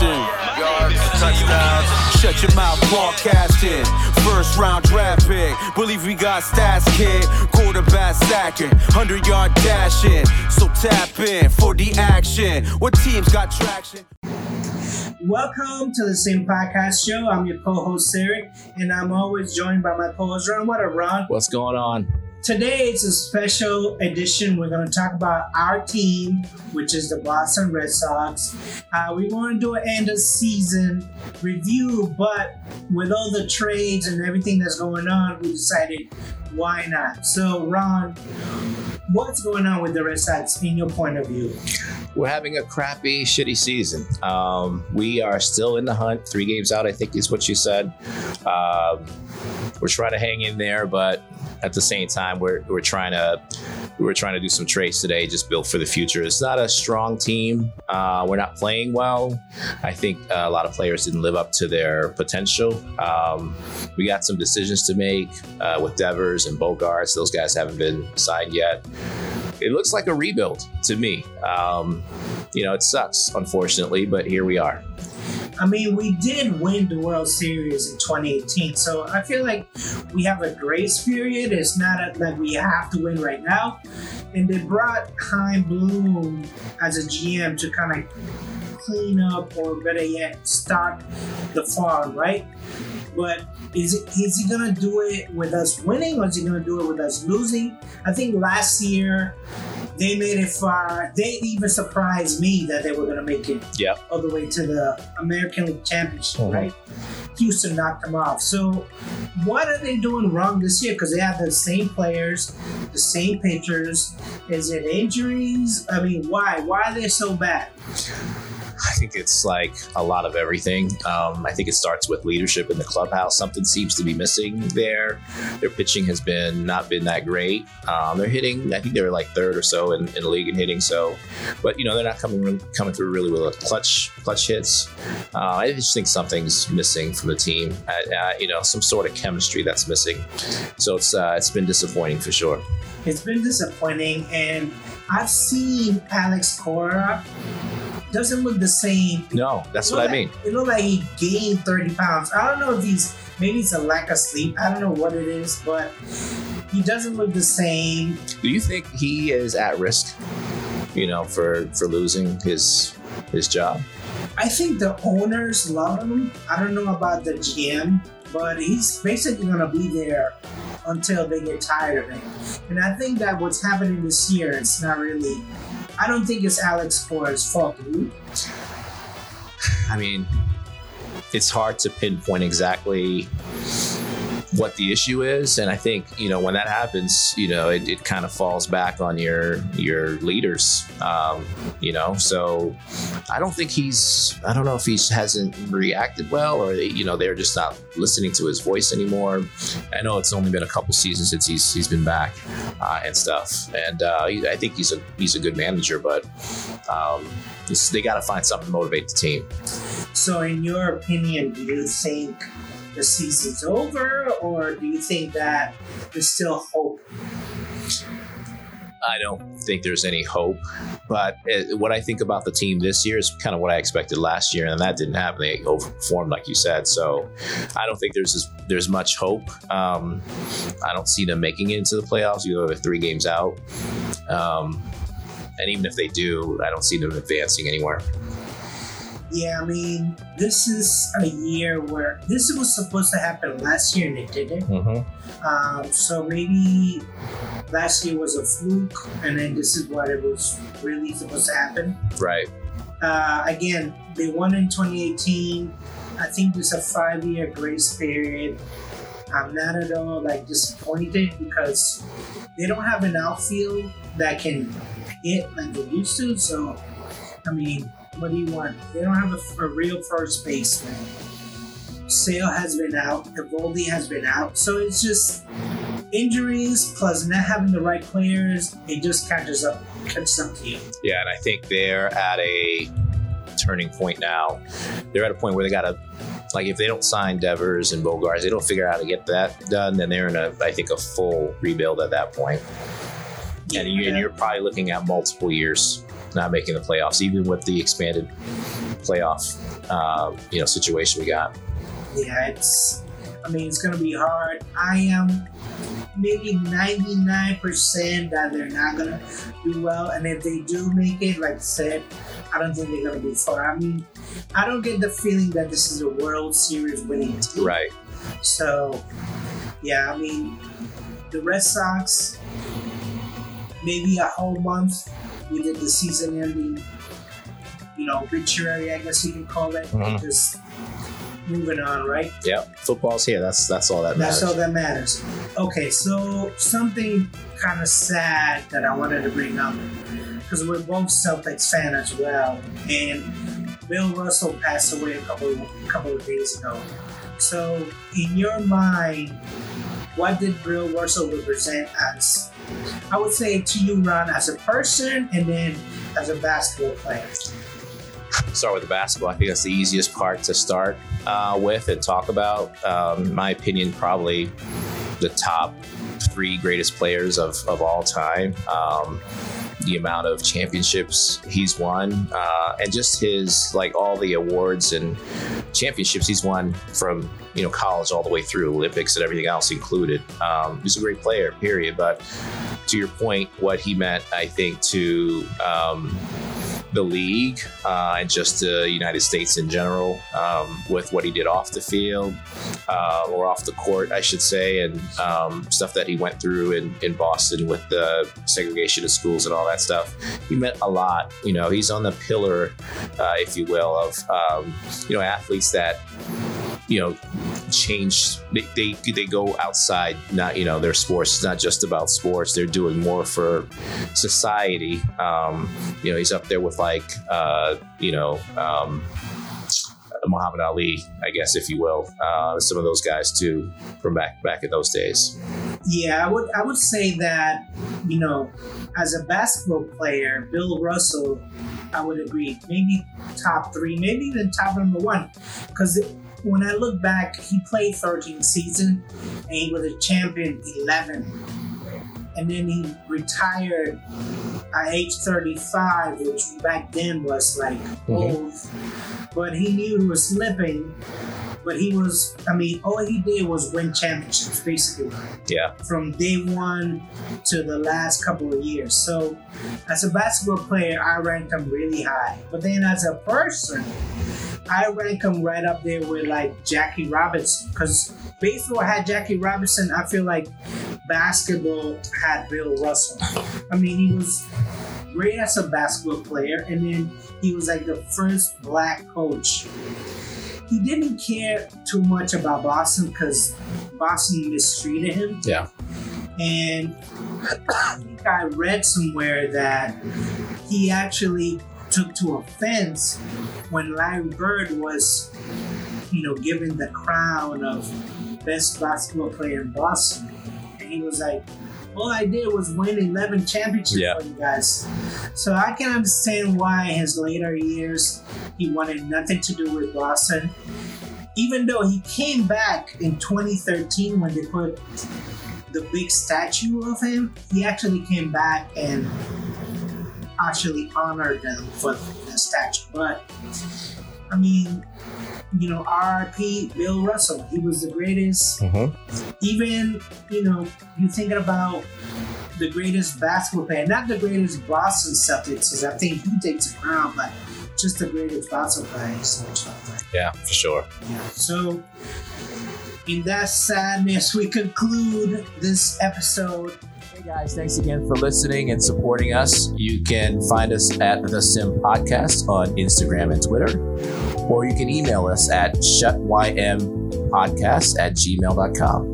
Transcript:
passing. touchdowns. Shut your mouth, broadcasting. First round draft pick. Believe we got stats, kid. Quarterback sacking. 100 yard dashing. So tap in for the action. What teams got traction? Welcome to the same podcast show. I'm your co-host Eric, and I'm always joined by my co-host Ron. What up, Ron? What's going on? Today it's a special edition. We're going to talk about our team, which is the Boston Red Sox. Uh, we want to do an end of season review, but with all the trades and everything that's going on, we decided why not. So, Ron, what's going on with the Red Sox in your point of view? We're having a crappy, shitty season. Um, we are still in the hunt. Three games out, I think, is what you said. Um, we're trying to hang in there, but at the same time, we're we're trying to we're trying to do some trades today, just built for the future. It's not a strong team. Uh, we're not playing well. I think uh, a lot of players didn't live up to their potential. Um, we got some decisions to make uh, with Devers and Bogaerts. Those guys haven't been signed yet. It looks like a rebuild to me. Um, you know, it sucks, unfortunately, but here we are. I mean, we did win the World Series in 2018, so I feel like we have a grace period. It's not like we have to win right now. And they brought Chaim Bloom as a GM to kind of clean up, or better yet, start the farm, right? But is it, is he gonna do it with us winning, or is he gonna do it with us losing? I think last year they made it far. They even surprised me that they were going to make it yeah. all the way to the American League Championship, Mhm. right? Houston knocked them off. So, what are they doing wrong this year? Because they have the same players, the same pitchers. Is it injuries? I mean, why? Why are they so bad? I think it's like a lot of everything. Um, I think it starts with leadership in the clubhouse. Something seems to be missing there. Their pitching has been not been that great. Um, they're hitting. I think they're like third or so in, in the league in hitting. So, but you know they're not coming coming through really with clutch clutch hits. Uh, I just think something's missing from the team. Uh, you know, some sort of chemistry that's missing. So it's uh, it's been disappointing for sure. It's been disappointing, and I've seen Alex Cora doesn't look the same. No, that's what I mean. like- It looked like he gained 30 pounds. I don't know if he's maybe it's a lack of sleep. I don't know what it is, but he doesn't look the same. Do you think he is at risk? You know, for for losing his his job. I think the owners love him. I don't know about the GM, but he's basically gonna be there until they get tired of him. And I think that what's happening this year, it's not really. I don't think it's Alex Cora's fault. I mean, it's hard to pinpoint exactly what the issue is, and I think you know when that happens, you know, it, it kind of falls back on your your leaders. Um, you know, so I don't think he's. I don't know if he hasn't reacted well, or you know they're just not listening to his voice anymore. I know it's only been a couple seasons since he's he's been back uh, and stuff, and uh, I think he's a he's a good manager, but. Um, they got to find something to motivate the team. So, in your opinion, do you think the season's over, or do you think that there's still hope? I don't think there's any hope. But what I think about the team this year is kind of what I expected last year, and that didn't happen. They overperformed, like you said. So I don't think there's there's much hope. Um, I don't see them making it into the playoffs. You they're three games out, um, and even if they do, I don't see them advancing anywhere. Yeah, I mean, this is a year where this was supposed to happen last year and it didn't. Mm-hmm. Um, so maybe last year was a fluke, and then this is what it was really supposed to happen. Right. Uh, again, they won in 2018. I think there's a five-year grace period. I'm not at all like disappointed because they don't have an outfield that can hit like they used to. So, I mean, what do you want? They don't have a, a real first baseman. Sale has been out. Eovaldi has been out. So it's just injuries plus not having the right players. It just catches up, catches up to you. Yeah, and I think they're at a turning point now. They're at a point where they got to, like, if they don't sign Devers and Bogaerts, they don't figure out how to get that done, then they're in a, I think, a full rebuild at that point. And, you, and you're probably looking at multiple years not making the playoffs, even with the expanded playoff, um, you know, situation we got. Yeah, it's. I mean, it's gonna be hard. I am maybe 99% that they're not gonna do well, and if they do make it, like I said, I don't think they're gonna be far. I mean, I don't get the feeling that this is a World Series winning team. Right. So, yeah, I mean, the Red Sox, maybe a whole month. We did the season ending, you know, obituary, I guess you can call it. Mhm. Just moving on, right? Yeah. Football's here. That's that's all that matters. That's all that matters. Okay, so something kind of sad that I wanted to bring up because we're both Celtics fan as well, and Bill Russell passed away a couple couple of days ago. So, in your mind, what did Bill Russell represent as? I would say to you, Ron, as a person, and then as a basketball player. start with the basketball. I think that's the easiest part to start uh, with and talk about. Um, my opinion, probably the top three greatest players of, of all time. Um, the amount of championships he's won, uh, and just his like all the awards and championships he's won from you know college all the way through Olympics and everything else included. Um, he's a great player, period. But to your point, what he meant, I think, to um, the league uh, and just the United States in general um, with what he did off the field uh, or off the court, I should say, and um, stuff that he went through in, in Boston with the segregation of schools and all that stuff. He meant a lot. You know, he's on the pillar, uh, if you will, of um, you know athletes that you know change they, they they go outside not you know their sports. It's not just about sports. They're doing more for society. Um you know he's up there with like uh you know um Muhammad Ali, I guess, if you will, uh, some of those guys too, from back back in those days. Yeah, I would I would say that you know, as a basketball player, Bill Russell, I would agree, maybe top three, maybe even top number one, because when I look back, he played 13 season and he was a champion 11, and then he retired at age 35, which back then was like mm-hmm. old, but he knew he was slipping. But he was, I mean, all he did was win championships, basically Yeah, from day one to the last couple of years. So, as a basketball player, I rank him really high. But then, as a person, I rank him right up there with like Jackie Robinson. Because baseball had Jackie Robinson, I feel like basketball had Bill Russell. I mean, he was great as a basketball player, and then he was like the first black coach. He didn't care too much about Boston because Boston mistreated him. Yeah. And I think I read somewhere that he actually took to offense when Larry Bird was, you know, given the crown of best basketball player in Boston. And he was like, all I did was win 11 championships Yeah. for you guys. So I can understand why his later years he wanted nothing to do with Boston. Even though he came back in 2013 when they put the big statue of him, he actually came back and actually honored them for the statue. But I mean, you know, RIP Bill Russell, he was the greatest mm-hmm. even you know you thinking about the greatest basketball player, not the greatest Boston Celtics, because I think he takes the crown, but just the greatest basketball player. So yeah, for sure. yeah. So in that sadness, we conclude this episode. Hey guys, thanks again for listening and supporting us. You can find us at the Sim Podcast on Instagram and Twitter, or you can email us at shutympodcast at gmail.com.